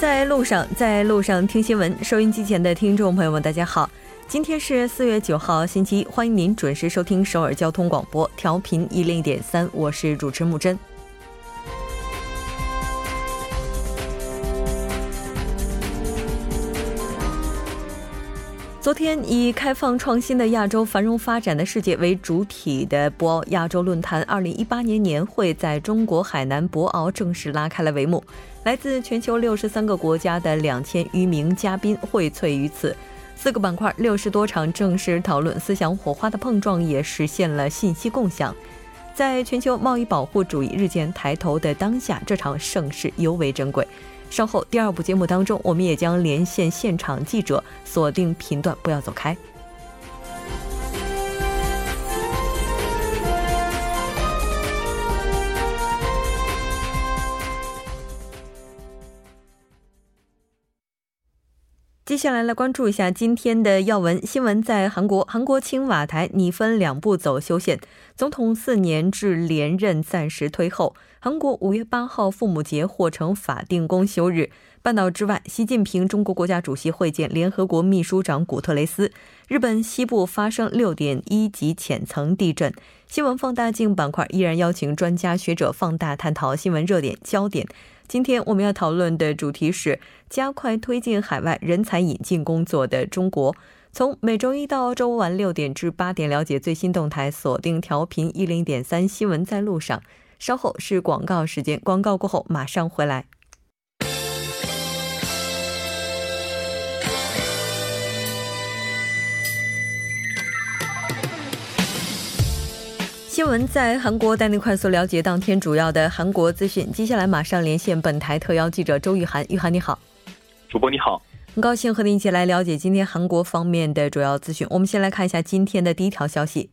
在路上，在路上听新闻。收音机前的听众朋友们，大家好，今天是四月九号，星期一，欢迎您准时收听首尔交通广播，调频一零点三，我是主持木真。昨天以“开放创新的亚洲，繁荣发展的世界”为主体的博鳌亚洲论坛二零一八年年会在中国海南博鳌正式拉开了帷幕。来自全球六十三个国家的两千余名嘉宾荟萃于此，四个板块、六十多场正式讨论、思想火花的碰撞，也实现了信息共享。在全球贸易保护主义日渐抬头的当下，这场盛事尤为珍贵。稍后第二部节目当中，我们也将连线现场记者，锁定频段，不要走开。接下来来关注一下今天的要闻新闻。在韩国，韩国青瓦台拟分两步走修宪，总统四年制连任暂时推后。韩国五月八号父母节或成法定公休日。半岛之外，习近平中国国家主席会见联合国秘书长古特雷斯。日本西部发生六点一级浅层地震。新闻放大镜板块依然邀请专家学者放大探讨新闻热点焦点。今天我们要讨论的主题是加快推进海外人才引进工作的中国。从每周一到周五晚六点至八点，了解最新动态，锁定调频一零点三新闻在路上。稍后是广告时间，广告过后马上回来。新闻在韩国带您快速了解当天主要的韩国资讯。接下来马上连线本台特邀记者周玉涵。玉涵你好，主播你好，很高兴和您一起来了解今天韩国方面的主要资讯。我们先来看一下今天的第一条消息。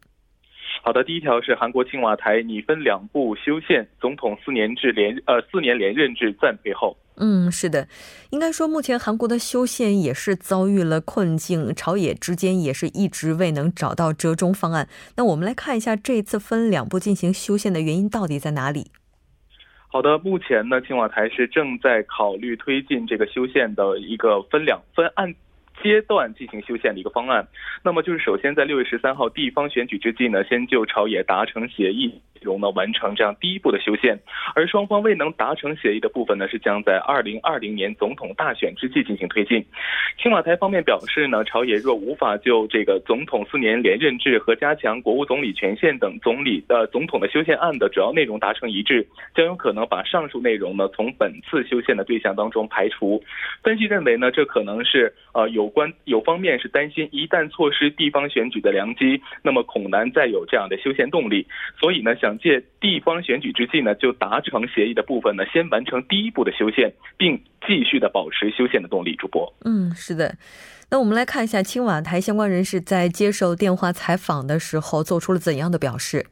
好的，第一条是韩国青瓦台拟分两步修宪，总统四年制连呃四年连任制暂退后。嗯，是的，应该说目前韩国的修宪也是遭遇了困境，朝野之间也是一直未能找到折中方案。那我们来看一下这次分两步进行修宪的原因到底在哪里？好的，目前呢，青瓦台是正在考虑推进这个修宪的一个分两分按。阶段进行修宪的一个方案，那么就是首先在六月十三号地方选举之际呢，先就朝野达成协议，容呢完成这样第一步的修宪，而双方未能达成协议的部分呢，是将在二零二零年总统大选之际进行推进。青瓦台方面表示呢，朝野若无法就这个总统四年连任制和加强国务总理权限等总理呃总统的修宪案的主要内容达成一致，将有可能把上述内容呢从本次修宪的对象当中排除。分析认为呢，这可能是呃。有关有方面是担心，一旦错失地方选举的良机，那么恐难再有这样的修宪动力。所以呢，想借地方选举之际呢，就达成协议的部分呢，先完成第一步的修宪，并继续的保持修宪的动力。主播，嗯，是的。那我们来看一下青瓦台相关人士在接受电话采访的时候做出了怎样的表示。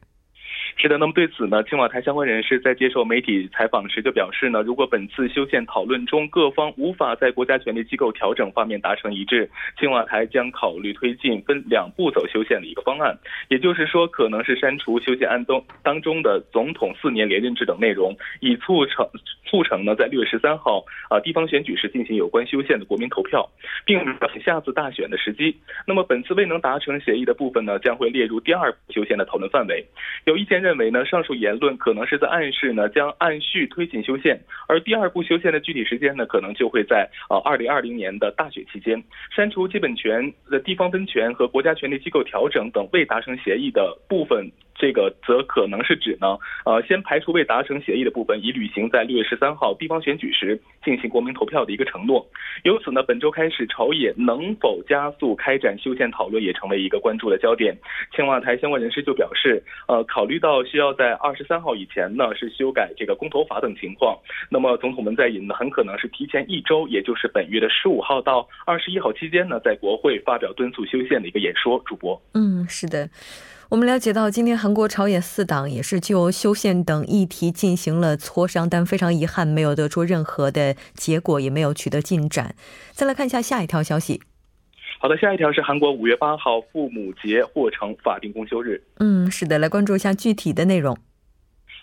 是的，那么对此呢，青瓦台相关人士在接受媒体采访时就表示呢，如果本次修宪讨论中各方无法在国家权力机构调整方面达成一致，青瓦台将考虑推进分两步走修宪的一个方案，也就是说，可能是删除修宪案中当中的总统四年连任制等内容，以促成促成呢在六月十三号啊地方选举时进行有关修宪的国民投票，并等下次大选的时机。那么本次未能达成协议的部分呢，将会列入第二步修宪的讨论范围。有意见。认为呢，上述言论可能是在暗示呢，将按序推进修宪，而第二步修宪的具体时间呢，可能就会在呃二零二零年的大选期间。删除基本权的地方分权和国家权力机构调整等未达成协议的部分。这个则可能是指呢，呃，先排除未达成协议的部分，以履行在六月十三号地方选举时进行国民投票的一个承诺。由此呢，本周开始，朝野能否加速开展修宪讨论，也成为一个关注的焦点。青瓦台相关人士就表示，呃，考虑到需要在二十三号以前呢，是修改这个公投法等情况，那么总统文在寅呢，很可能是提前一周，也就是本月的十五号到二十一号期间呢，在国会发表敦促修宪的一个演说。主播，嗯，是的。我们了解到，今天韩国朝野四党也是就修宪等议题进行了磋商，但非常遗憾，没有得出任何的结果，也没有取得进展。再来看一下下一条消息。好的，下一条是韩国五月八号父母节或成法定公休日。嗯，是的，来关注一下具体的内容。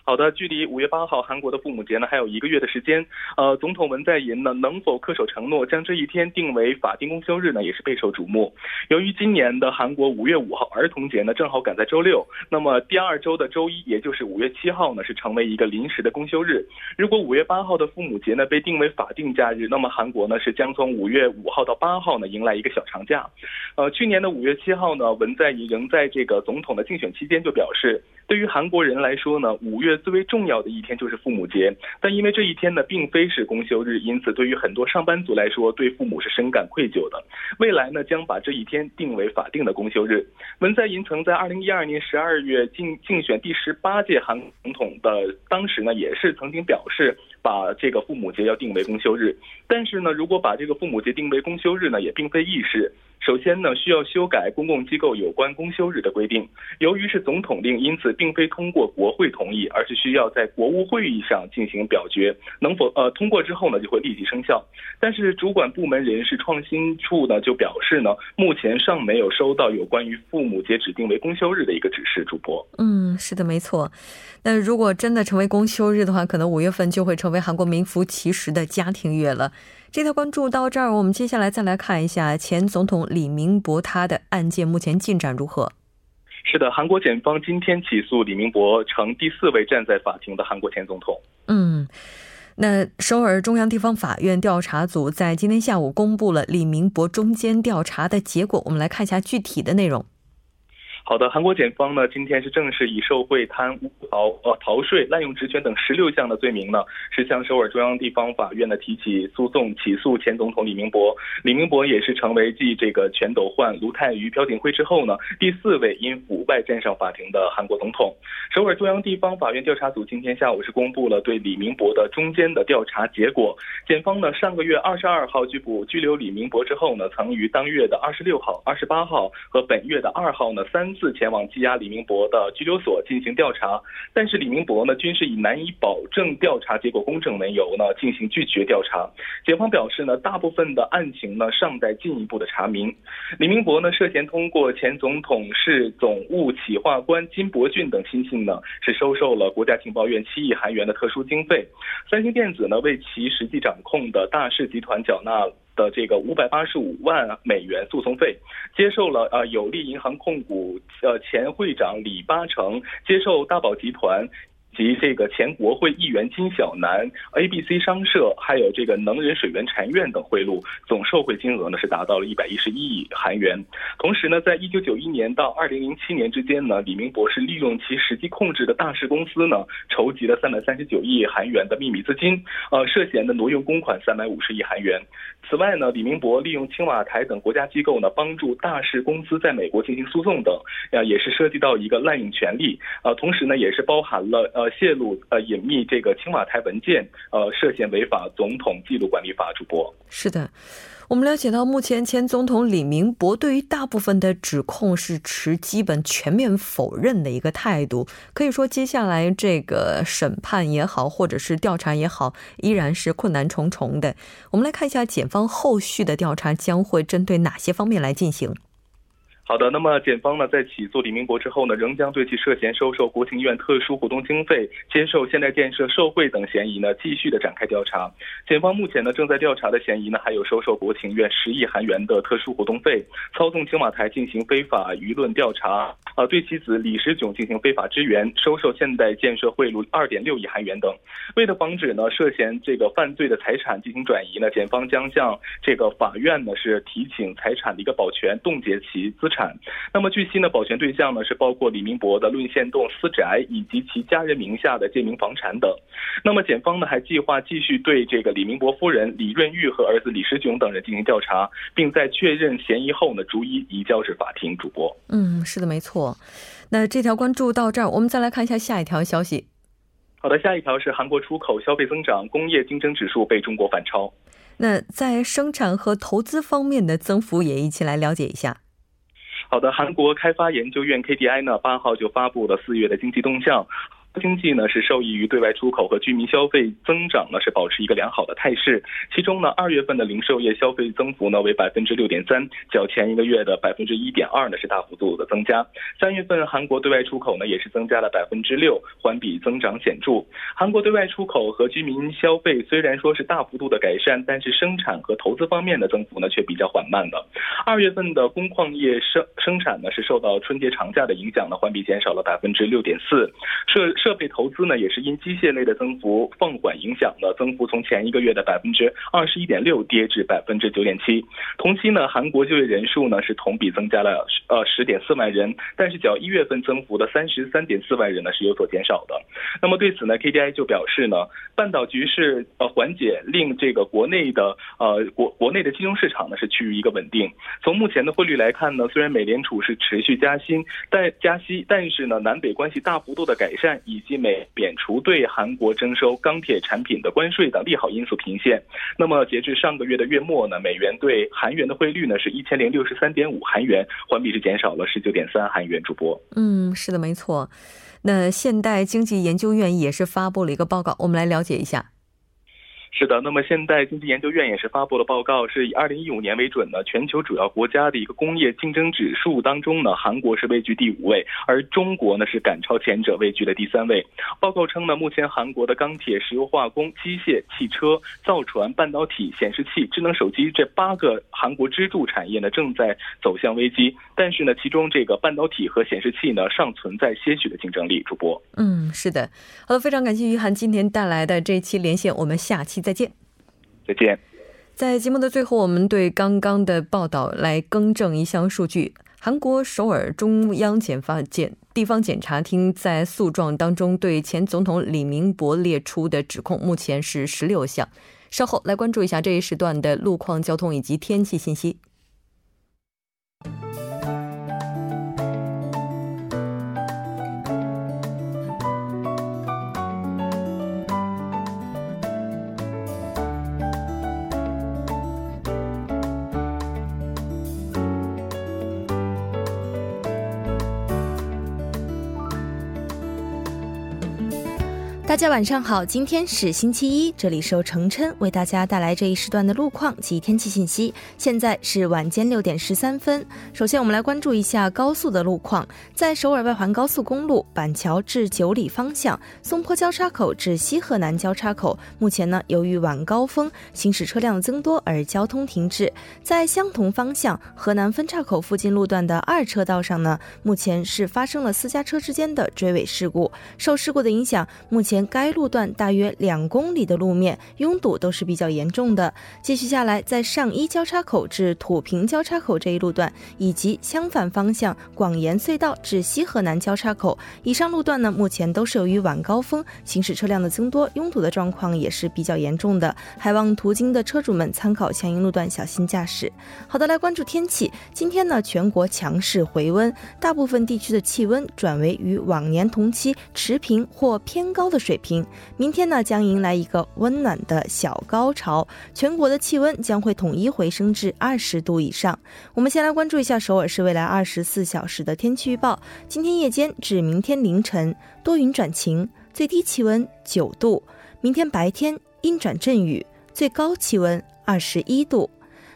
好的，距离五月八号韩国的父母节呢还有一个月的时间。呃，总统文在寅呢能否恪守承诺，将这一天定为法定公休日呢，也是备受瞩目。由于今年的韩国五月五号儿童节呢正好赶在周六，那么第二周的周一，也就是五月七号呢，是成为一个临时的公休日。如果五月八号的父母节呢被定为法定假日，那么韩国呢是将从五月五号到八号呢迎来一个小长假。呃，去年的五月七号呢，文在寅仍在这个总统的竞选期间就表示。对于韩国人来说呢，五月最为重要的一天就是父母节，但因为这一天呢并非是公休日，因此对于很多上班族来说，对父母是深感愧疚的。未来呢将把这一天定为法定的公休日。文在寅曾在二零一二年十二月竞竞选第十八届韩总统的当时呢，也是曾经表示把这个父母节要定为公休日。但是呢，如果把这个父母节定为公休日呢，也并非易事。首先呢，需要修改公共机构有关公休日的规定。由于是总统令，因此并非通过国会同意，而是需要在国务会议上进行表决。能否呃通过之后呢，就会立即生效。但是主管部门人事创新处呢就表示呢，目前尚没有收到有关于父母节指定为公休日的一个指示。主播，嗯，是的，没错。那如果真的成为公休日的话，可能五月份就会成为韩国名副其实的家庭乐了。这条关注到这儿，我们接下来再来看一下前总统李明博他的案件目前进展如何。是的，韩国检方今天起诉李明博，成第四位站在法庭的韩国前总统。嗯，那首尔中央地方法院调查组在今天下午公布了李明博中间调查的结果，我们来看一下具体的内容。好的，韩国检方呢，今天是正式以受贿、贪污、逃呃逃税、滥用职权等十六项的罪名呢，是向首尔中央地方法院呢提起诉讼，起诉前总统李明博。李明博也是成为继这个全斗焕、卢泰愚、朴槿惠之后呢，第四位因腐败站上法庭的韩国总统。首尔中央地方法院调查组今天下午是公布了对李明博的中间的调查结果。检方呢，上个月二十二号拘捕拘留李明博之后呢，曾于当月的二十六号、二十八号和本月的二号呢三。次前往羁押李明博的拘留所进行调查，但是李明博呢均是以难以保证调查结果公正为由呢进行拒绝调查。检方表示呢，大部分的案情呢尚待进一步的查明。李明博呢涉嫌通过前总统市总务企划官金伯俊等亲信呢，是收受了国家情报院七亿韩元的特殊经费。三星电子呢为其实际掌控的大势集团缴纳。的这个五百八十五万美元诉讼费，接受了呃有利银行控股呃前会长李八成接受大宝集团。及这个前国会议员金小南、A B C 商社，还有这个能人水源禅院等贿赂，总受贿金额呢是达到了一百一十一亿韩元。同时呢，在一九九一年到二零零七年之间呢，李明博士利用其实际控制的大市公司呢，筹集了三百三十九亿韩元的秘密资金，呃，涉嫌的挪用公款三百五十亿韩元。此外呢，李明博利用青瓦台等国家机构呢，帮助大市公司在美国进行诉讼等，啊，也是涉及到一个滥用权力，啊，同时呢，也是包含了呃。呃，泄露呃隐秘这个青瓦台文件，呃，涉嫌违法总统记录管理法。主播是的，我们了解到，目前前总统李明博对于大部分的指控是持基本全面否认的一个态度。可以说，接下来这个审判也好，或者是调查也好，依然是困难重重的。我们来看一下，检方后续的调查将会针对哪些方面来进行。好的，那么检方呢在起诉李明博之后呢，仍将对其涉嫌收受国情院特殊活动经费、接受现代建设受贿等嫌疑呢，继续的展开调查。检方目前呢正在调查的嫌疑呢，还有收受国情院十亿韩元的特殊活动费、操纵青瓦台进行非法舆论调查、啊对其子李时炯进行非法支援、收受现代建设贿赂二点六亿韩元等。为了防止呢涉嫌这个犯罪的财产进行转移呢，检方将向这个法院呢是提请财产的一个保全，冻结其资。产。那么据悉呢，保全对象呢是包括李明博的论宪洞私宅以及其家人名下的建名房产等。那么检方呢还计划继续对这个李明博夫人李润玉和儿子李时炯等人进行调查，并在确认嫌疑后呢逐一移交至法庭。主播，嗯，是的，没错。那这条关注到这儿，我们再来看一下下一条消息。好的，下一条是韩国出口消费增长，工业竞争指数被中国反超。那在生产和投资方面的增幅也一起来了解一下。好的，韩国开发研究院 KDI 呢，八号就发布了四月的经济动向。经济呢是受益于对外出口和居民消费增长呢是保持一个良好的态势。其中呢，二月份的零售业消费增幅呢为百分之六点三，较前一个月的百分之一点二呢是大幅度的增加。三月份韩国对外出口呢也是增加了百分之六，环比增长显著。韩国对外出口和居民消费虽然说是大幅度的改善，但是生产和投资方面的增幅呢却比较缓慢的。二月份的工矿业生生产呢是受到春节长假的影响呢，环比减少了百分之六点四。设设备投资呢，也是因机械类的增幅放缓影响呢，增幅从前一个月的百分之二十一点六跌至百分之九点七。同期呢，韩国就业人数呢是同比增加了呃十点四万人，但是较一月份增幅的三十三点四万人呢是有所减少的。那么对此呢，KDI 就表示呢，半岛局势呃缓解，令这个国内的呃国国内的金融市场呢是趋于一个稳定。从目前的汇率来看呢，虽然美联储是持续加息，但加息，但是呢，南北关系大幅度的改善以及美免除对韩国征收钢铁产品的关税等利好因素频现。那么，截至上个月的月末呢，美元对韩元的汇率呢是一千零六十三点五韩元，环比是减少了十九点三韩元。主播，嗯，是的，没错。那现代经济研究院也是发布了一个报告，我们来了解一下。是的，那么现代经济研究院也是发布了报告，是以二零一五年为准呢，全球主要国家的一个工业竞争指数当中呢，韩国是位居第五位，而中国呢是赶超前者，位居了第三位。报告称呢，目前韩国的钢铁、石油化工、机械、汽车、造船、半导体、显示器、智能手机这八个韩国支柱产业呢，正在走向危机。但是呢，其中这个半导体和显示器呢，尚存在些许的竞争力。主播，嗯，是的，好的，非常感谢于涵今天带来的这一期连线，我们下期。再见，再见。在节目的最后，我们对刚刚的报道来更正一项数据：韩国首尔中央检发检地方检察厅在诉状当中对前总统李明博列出的指控，目前是十六项。稍后来关注一下这一时段的路况、交通以及天气信息。大家晚上好，今天是星期一，这里是由程琛为大家带来这一时段的路况及天气信息。现在是晚间六点十三分。首先，我们来关注一下高速的路况。在首尔外环高速公路板桥至九里方向，松坡交叉口至西河南交叉口，目前呢由于晚高峰行驶车辆增多而交通停滞。在相同方向河南分岔口附近路段的二车道上呢，目前是发生了私家车之间的追尾事故。受事故的影响，目前。该路段大约两公里的路面拥堵都是比较严重的。继续下来，在上一交叉口至土平交叉口这一路段，以及相反方向广延隧道至西河南交叉口以上路段呢，目前都是由于晚高峰行驶车辆的增多，拥堵的状况也是比较严重的。还望途经的车主们参考相应路段，小心驾驶。好的，来关注天气。今天呢，全国强势回温，大部分地区的气温转为与往年同期持平或偏高的水。水平，明天呢将迎来一个温暖的小高潮，全国的气温将会统一回升至二十度以上。我们先来关注一下首尔市未来二十四小时的天气预报：今天夜间至明天凌晨多云转晴，最低气温九度；明天白天阴转阵雨，最高气温二十一度。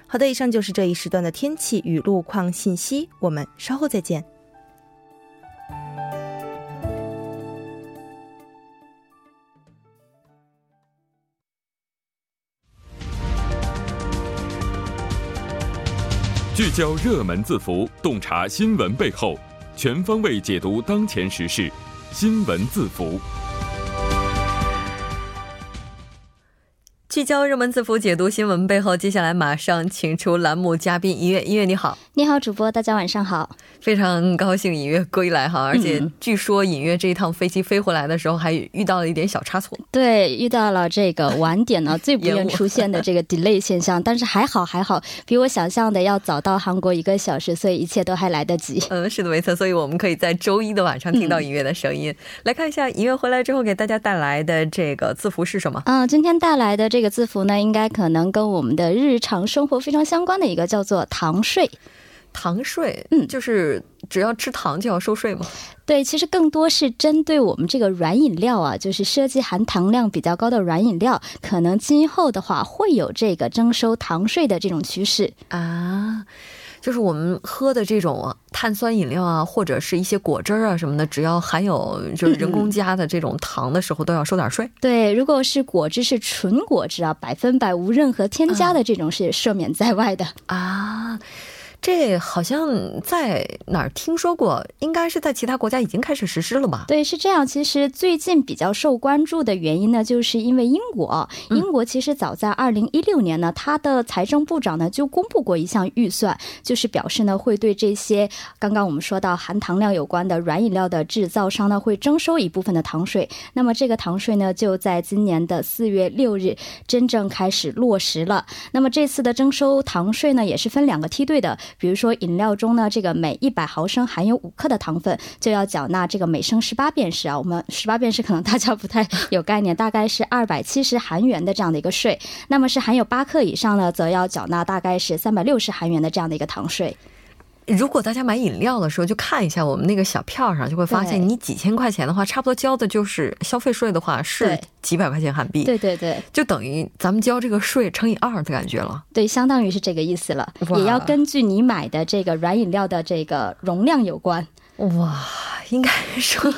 好的，以上就是这一时段的天气与路况信息，我们稍后再见。聚焦热门字符，洞察新闻背后，全方位解读当前时事。新闻字符。聚焦热门字符，解读新闻背后。接下来马上请出栏目嘉宾尹月，尹月你好，你好主播，大家晚上好，非常高兴尹月归来哈，而且据说尹月这一趟飞机飞回来的时候还遇到了一点小差错，对，遇到了这个晚点呢最不愿出现的这个 delay 现象，但是还好还好，比我想象的要早到韩国一个小时，所以一切都还来得及。嗯，是的没错，所以我们可以在周一的晚上听到尹月的声音。来看一下尹月回来之后给大家带来的这个字符是什么？嗯，今天带来的这个。字符呢，应该可能跟我们的日常生活非常相关的一个叫做“糖税”。糖税，嗯，就是只要吃糖就要收税吗？对，其实更多是针对我们这个软饮料啊，就是涉及含糖量比较高的软饮料，可能今后的话会有这个征收糖税的这种趋势啊。就是我们喝的这种碳酸饮料啊，或者是一些果汁啊什么的，只要含有就是人工加的这种糖的时候，都要收点税。对，如果是果汁是纯果汁啊，百分百无任何添加的这种是赦免在外的啊。这好像在哪儿听说过，应该是在其他国家已经开始实施了吧？对，是这样。其实最近比较受关注的原因呢，就是因为英国，英国其实早在二零一六年呢，它的财政部长呢就公布过一项预算，就是表示呢会对这些刚刚我们说到含糖量有关的软饮料的制造商呢会征收一部分的糖税。那么这个糖税呢就在今年的四月六日真正开始落实了。那么这次的征收糖税呢也是分两个梯队的。比如说饮料中呢，这个每一百毫升含有五克的糖分，就要缴纳这个每升十八便士啊。我们十八便士可能大家不太有概念，大概是二百七十韩元的这样的一个税。那么是含有八克以上呢，则要缴纳大概是三百六十韩元的这样的一个糖税。如果大家买饮料的时候，就看一下我们那个小票上，就会发现你几千块钱的话，差不多交的就是消费税的话是几百块钱韩币。对对对，就等于咱们交这个税乘以二的感觉了。对，相当于是这个意思了。也要根据你买的这个软饮料的这个容量有关。哇，应该说，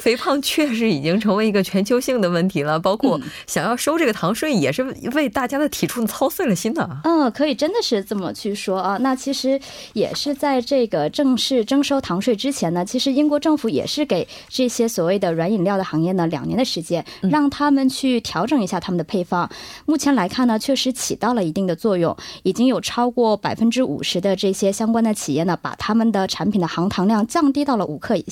肥胖确实已经成为一个全球性的问题了。包括想要收这个糖税，也是为大家的体重操碎了心的。嗯，可以真的是这么去说啊。那其实也是在这个正式征收糖税之前呢，其实英国政府也是给这些所谓的软饮料的行业呢两年的时间，让他们去调整一下他们的配方。目前来看呢，确实起到了一定的作用，已经有超过百分之五十的这些相关的企业呢，把他们的产品的含糖量降。降低到了五克以下，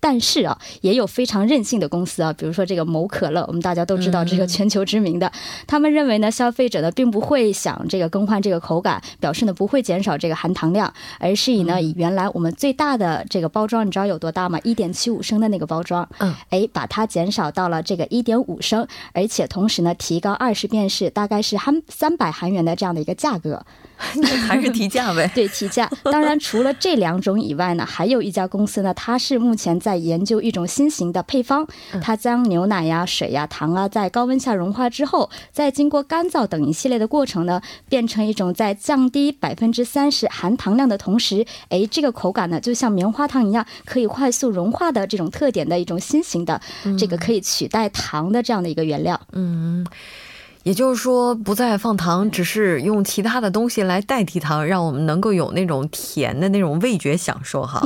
但是啊，也有非常任性的公司啊，比如说这个某可乐，我们大家都知道这个全球知名的，他们认为呢，消费者呢并不会想这个更换这个口感，表示呢不会减少这个含糖量，而是以呢以原来我们最大的这个包装，你知道有多大吗？一点七五升的那个包装，嗯，哎，把它减少到了这个一点五升，而且同时呢提高二十便士，大概是含三百韩元的这样的一个价格。还是提价呗？对，提价。当然，除了这两种以外呢，还有一家公司呢，它是目前在研究一种新型的配方。它将牛奶呀、水呀、糖啊，在高温下融化之后，再经过干燥等一系列的过程呢，变成一种在降低百分之三十含糖量的同时，哎，这个口感呢，就像棉花糖一样，可以快速融化的这种特点的一种新型的这个可以取代糖的这样的一个原料。嗯。也就是说，不再放糖，只是用其他的东西来代替糖，让我们能够有那种甜的那种味觉享受哈。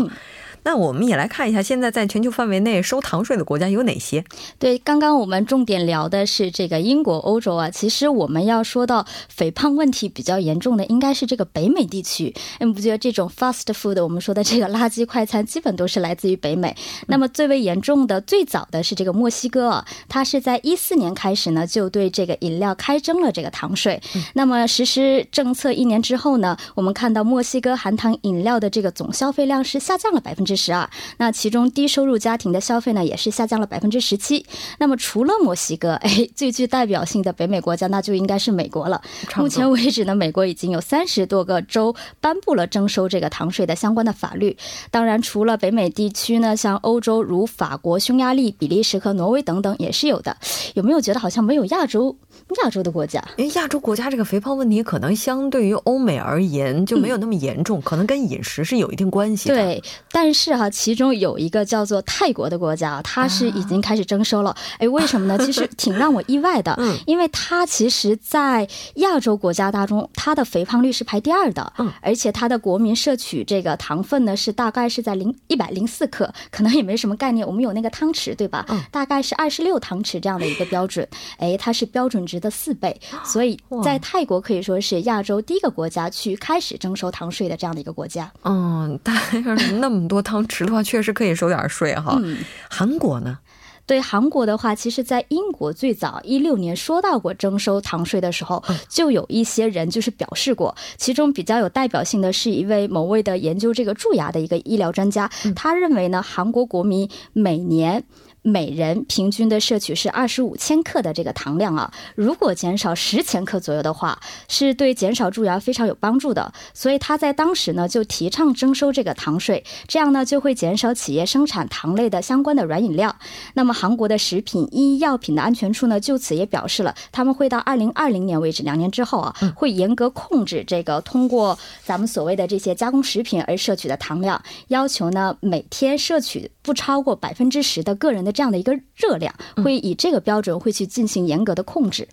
那我们也来看一下，现在在全球范围内收糖税的国家有哪些？对，刚刚我们重点聊的是这个英国、欧洲啊。其实我们要说到肥胖问题比较严重的，应该是这个北美地区。你不觉得这种 fast food，我们说的这个垃圾快餐，基本都是来自于北美？那么最为严重的、最早的是这个墨西哥啊，它是在一四年开始呢，就对这个饮料开征了这个糖税。那么实施政策一年之后呢，我们看到墨西哥含糖饮料的这个总消费量是下降了百分之。十二，那其中低收入家庭的消费呢，也是下降了百分之十七。那么除了墨西哥，哎，最具代表性的北美国家，那就应该是美国了。目前为止呢，美国已经有三十多个州颁布了征收这个糖税的相关的法律。当然，除了北美地区呢，像欧洲如法国、匈牙利、比利时和挪威等等也是有的。有没有觉得好像没有亚洲？亚洲的国家，因为亚洲国家这个肥胖问题可能相对于欧美而言就没有那么严重，可能跟饮食是有一定关系的。对，但是哈，其中有一个叫做泰国的国家，它是已经开始征收了。哎，为什么呢？其实挺让我意外的，嗯，因为它其实，在亚洲国家当中，它的肥胖率是排第二的，嗯，而且它的国民摄取这个糖分呢是大概是在零一百零四克，可能也没什么概念。我们有那个汤匙对吧？嗯，大概是二十六汤匙这样的一个标准。哎，它是标准值。的四倍，所以在泰国可以说是亚洲第一个国家去开始征收糖税的这样的一个国家。嗯，但是那么多汤匙的话，确实可以收点税哈。韩国呢？对韩国的话，其实，在英国最早一六年说到过征收糖税的时候，就有一些人就是表示过。其中比较有代表性的是一位某位的研究这个蛀牙的一个医疗专家，他认为呢，韩国国民每年。每人平均的摄取是二十五千克的这个糖量啊。如果减少十千克左右的话，是对减少蛀牙非常有帮助的。所以他在当时呢就提倡征收这个糖税，这样呢就会减少企业生产糖类的相关的软饮料。那么韩国的食品医药品的安全处呢就此也表示了，他们会到二零二零年为止，两年之后啊，会严格控制这个通过咱们所谓的这些加工食品而摄取的糖量，要求呢每天摄取不超过百分之十的个人的这样的一个热量，会以这个标准会去进行严格的控制。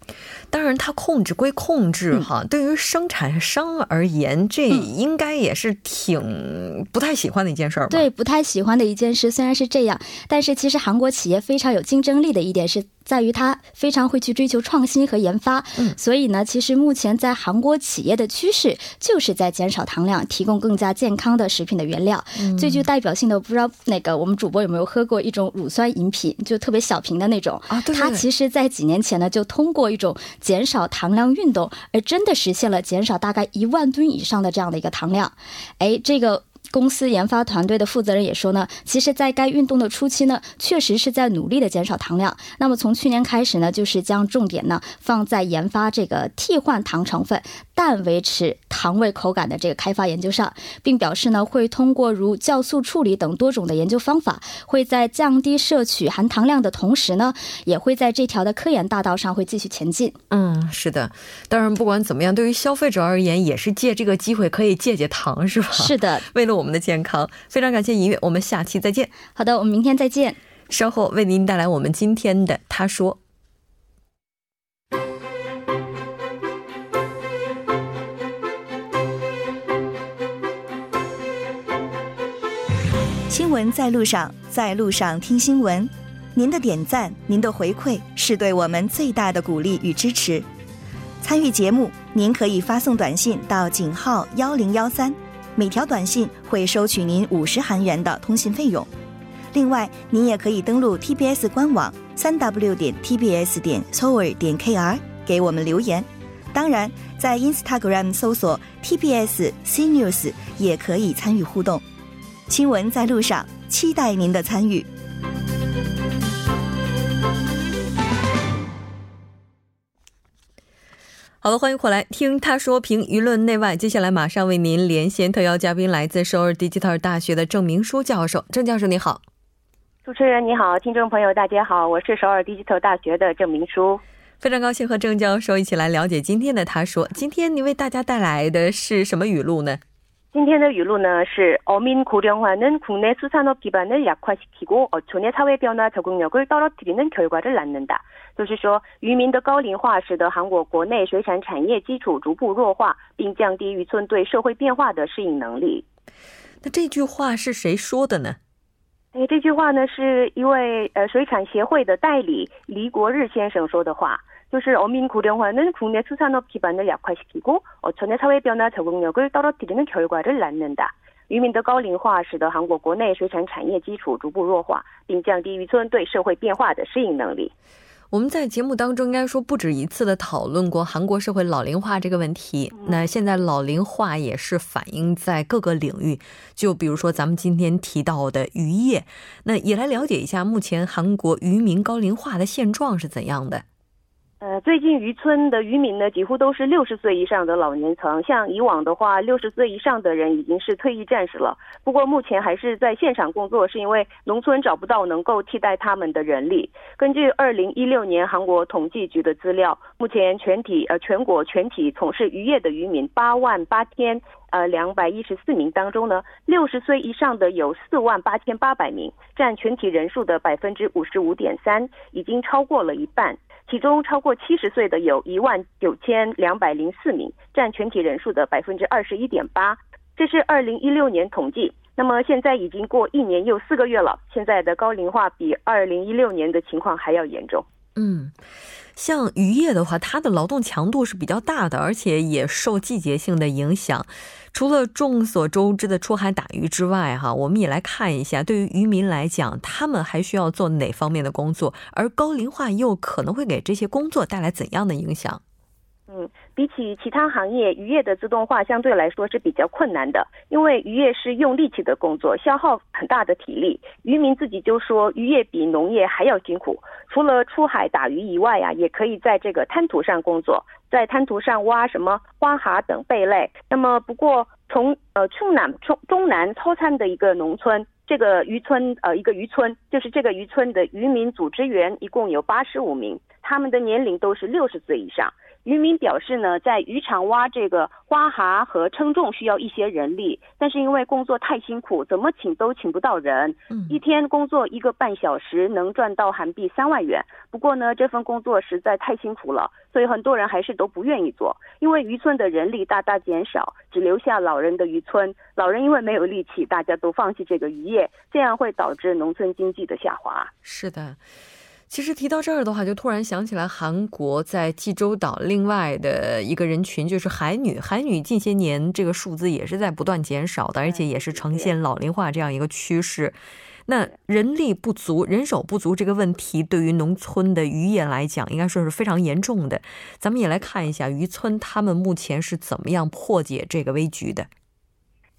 当然，它控制归控制哈，对于生产商而言，这应该也是挺不太喜欢的一件事儿吧？对，不太喜欢的一件事。虽然是这样，但是其实韩国企业非常有竞争力的一点是。在于它非常会去追求创新和研发，嗯，所以呢，其实目前在韩国企业的趋势就是在减少糖量，提供更加健康的食品的原料。最具代表性的，不知道那个我们主播有没有喝过一种乳酸饮品，就特别小瓶的那种啊？对，它其实，在几年前呢，就通过一种减少糖量运动，而真的实现了减少大概一万吨以上的这样的一个糖量。哎，这个。公司研发团队的负责人也说呢，其实，在该运动的初期呢，确实是在努力的减少糖量。那么从去年开始呢，就是将重点呢放在研发这个替换糖成分。但维持糖味口感的这个开发研究上，并表示呢，会通过如酵素处理等多种的研究方法，会在降低摄取含糖量的同时呢，也会在这条的科研大道上会继续前进。嗯，是的。当然，不管怎么样，对于消费者而言，也是借这个机会可以戒戒糖，是吧？是的，为了我们的健康。非常感谢音乐，我们下期再见。好的，我们明天再见。稍后为您带来我们今天的他说。新闻在路上，在路上听新闻。您的点赞，您的回馈，是对我们最大的鼓励与支持。参与节目，您可以发送短信到井号幺零幺三，每条短信会收取您五十韩元的通信费用。另外，您也可以登录 TBS 官网三 w 点 tbs 点 s o u r 点 kr 给我们留言。当然，在 Instagram 搜索 TBS C News 也可以参与互动。新闻在路上，期待您的参与。好了，欢迎回来听他说评舆论内外。接下来马上为您连线特邀嘉宾，来自首尔 Digital 大学的郑明书教授。郑教授，你好。主持人你好，听众朋友大家好，我是首尔 Digital 大学的郑明书。非常高兴和郑教授一起来了解今天的他说。今天你为大家带来的是什么语录呢？今天的语录呢是어민고령화는국내수산업기반을약화시키고어촌의사회변화적응력을떨어뜨리는결과를낳는다就是说，渔民的高龄化使得韩国国内水产产业基础逐步弱化，并降低渔村对社会变化的适应能力。那这句话是谁说的呢？哎，这句话呢是一位呃水产协会的代理黎国日先生说的话。 就是어민고령화는국내수산업기반을약화시키고어촌의사회변화적응력을떨어뜨리는결과를낳는다渔民的高龄化使得韩国国内水产产业基础逐步弱化，并降低渔村对社会变化的适应能力。我们在节目当中应该说不止一次的讨论过韩国社会老龄化这个问题。那现在老龄化也是反映在各个领域，就比如说咱们今天提到的渔业，那也来了解一下目前韩国渔民高龄化的现状是怎样的。 呃，最近渔村的渔民呢，几乎都是六十岁以上的老年层。像以往的话，六十岁以上的人已经是退役战士了。不过目前还是在现场工作，是因为农村找不到能够替代他们的人力。根据二零一六年韩国统计局的资料，目前全体呃全国全体从事渔业的渔民八万八千呃两百一十四名当中呢，六十岁以上的有四万八千八百名，占全体人数的百分之五十五点三，已经超过了一半。其中超过七十岁的有一万九千两百零四名，占全体人数的百分之二十一点八。这是二零一六年统计。那么现在已经过一年又四个月了，现在的高龄化比二零一六年的情况还要严重。嗯。像渔业的话，它的劳动强度是比较大的，而且也受季节性的影响。除了众所周知的出海打鱼之外，哈，我们也来看一下，对于渔民来讲，他们还需要做哪方面的工作，而高龄化又可能会给这些工作带来怎样的影响？嗯，比起其他行业，渔业的自动化相对来说是比较困难的，因为渔业是用力气的工作，消耗很大的体力。渔民自己就说，渔业比农业还要辛苦。除了出海打鱼以外啊，也可以在这个滩涂上工作，在滩涂上挖什么花蛤等贝类。那么，不过从呃冲南中中南超参的一个农村，这个渔村呃一个渔村，就是这个渔村的渔民组织员一共有八十五名，他们的年龄都是六十岁以上。渔民表示呢，在渔场挖这个花蛤和称重需要一些人力，但是因为工作太辛苦，怎么请都请不到人。嗯，一天工作一个半小时能赚到韩币三万元。不过呢，这份工作实在太辛苦了，所以很多人还是都不愿意做。因为渔村的人力大大减少，只留下老人的渔村，老人因为没有力气，大家都放弃这个渔业，这样会导致农村经济的下滑。是的。其实提到这儿的话，就突然想起来韩国在济州岛另外的一个人群，就是海女。海女近些年这个数字也是在不断减少的，而且也是呈现老龄化这样一个趋势。那人力不足、人手不足这个问题，对于农村的渔业来讲，应该说是非常严重的。咱们也来看一下渔村他们目前是怎么样破解这个危局的。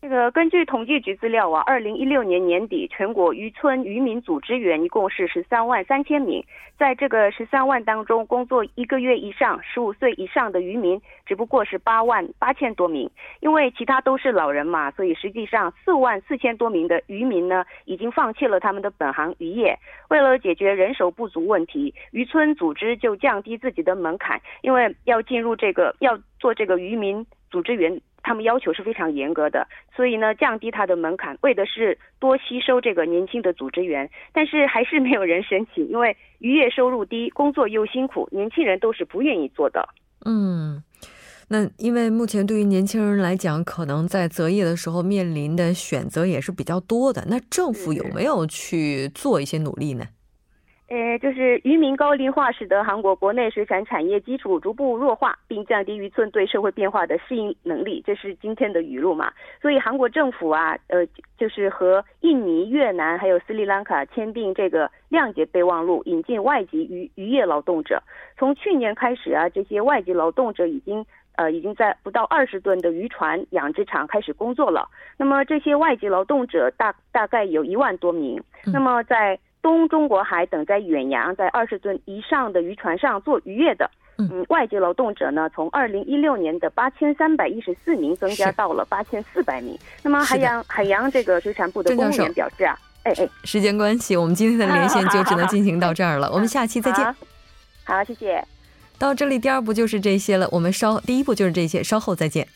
这个根据统计局资料啊，二零一六年年底，全国渔村渔民组织员一共是十三万三千名。在这个十三万当中，工作一个月以上、十五岁以上的渔民只不过是八万八千多名。因为其他都是老人嘛，所以实际上四万四千多名的渔民呢，已经放弃了他们的本行渔业。为了解决人手不足问题，渔村组织就降低自己的门槛，因为要进入这个要做这个渔民组织员。他们要求是非常严格的，所以呢，降低它的门槛，为的是多吸收这个年轻的组织员。但是还是没有人申请，因为渔业收入低，工作又辛苦，年轻人都是不愿意做的。嗯，那因为目前对于年轻人来讲，可能在择业的时候面临的选择也是比较多的。那政府有没有去做一些努力呢？呃，就是渔民高龄化使得韩国国内水产产业基础逐步弱化，并降低渔村对社会变化的适应能力，这是今天的语录嘛？所以韩国政府啊，呃，就是和印尼、越南还有斯里兰卡签订这个谅解备忘录，引进外籍渔渔业劳动者。从去年开始啊，这些外籍劳动者已经呃已经在不到二十吨的渔船养殖场开始工作了。那么这些外籍劳动者大大概有一万多名。那么在东中国海等在远洋在二十吨以上的渔船上做渔业的，嗯，外籍劳动者呢，从二零一六年的八千三百一十四名增加到了八千四百名。那么海洋海洋这个水产部的公务员表示啊，哎哎，时间关系，我们今天的连线就只能进行到这儿了。我们下期再见。好，谢谢。到这里，第二步就是这些了。我们稍第一步就是这些，稍后再见。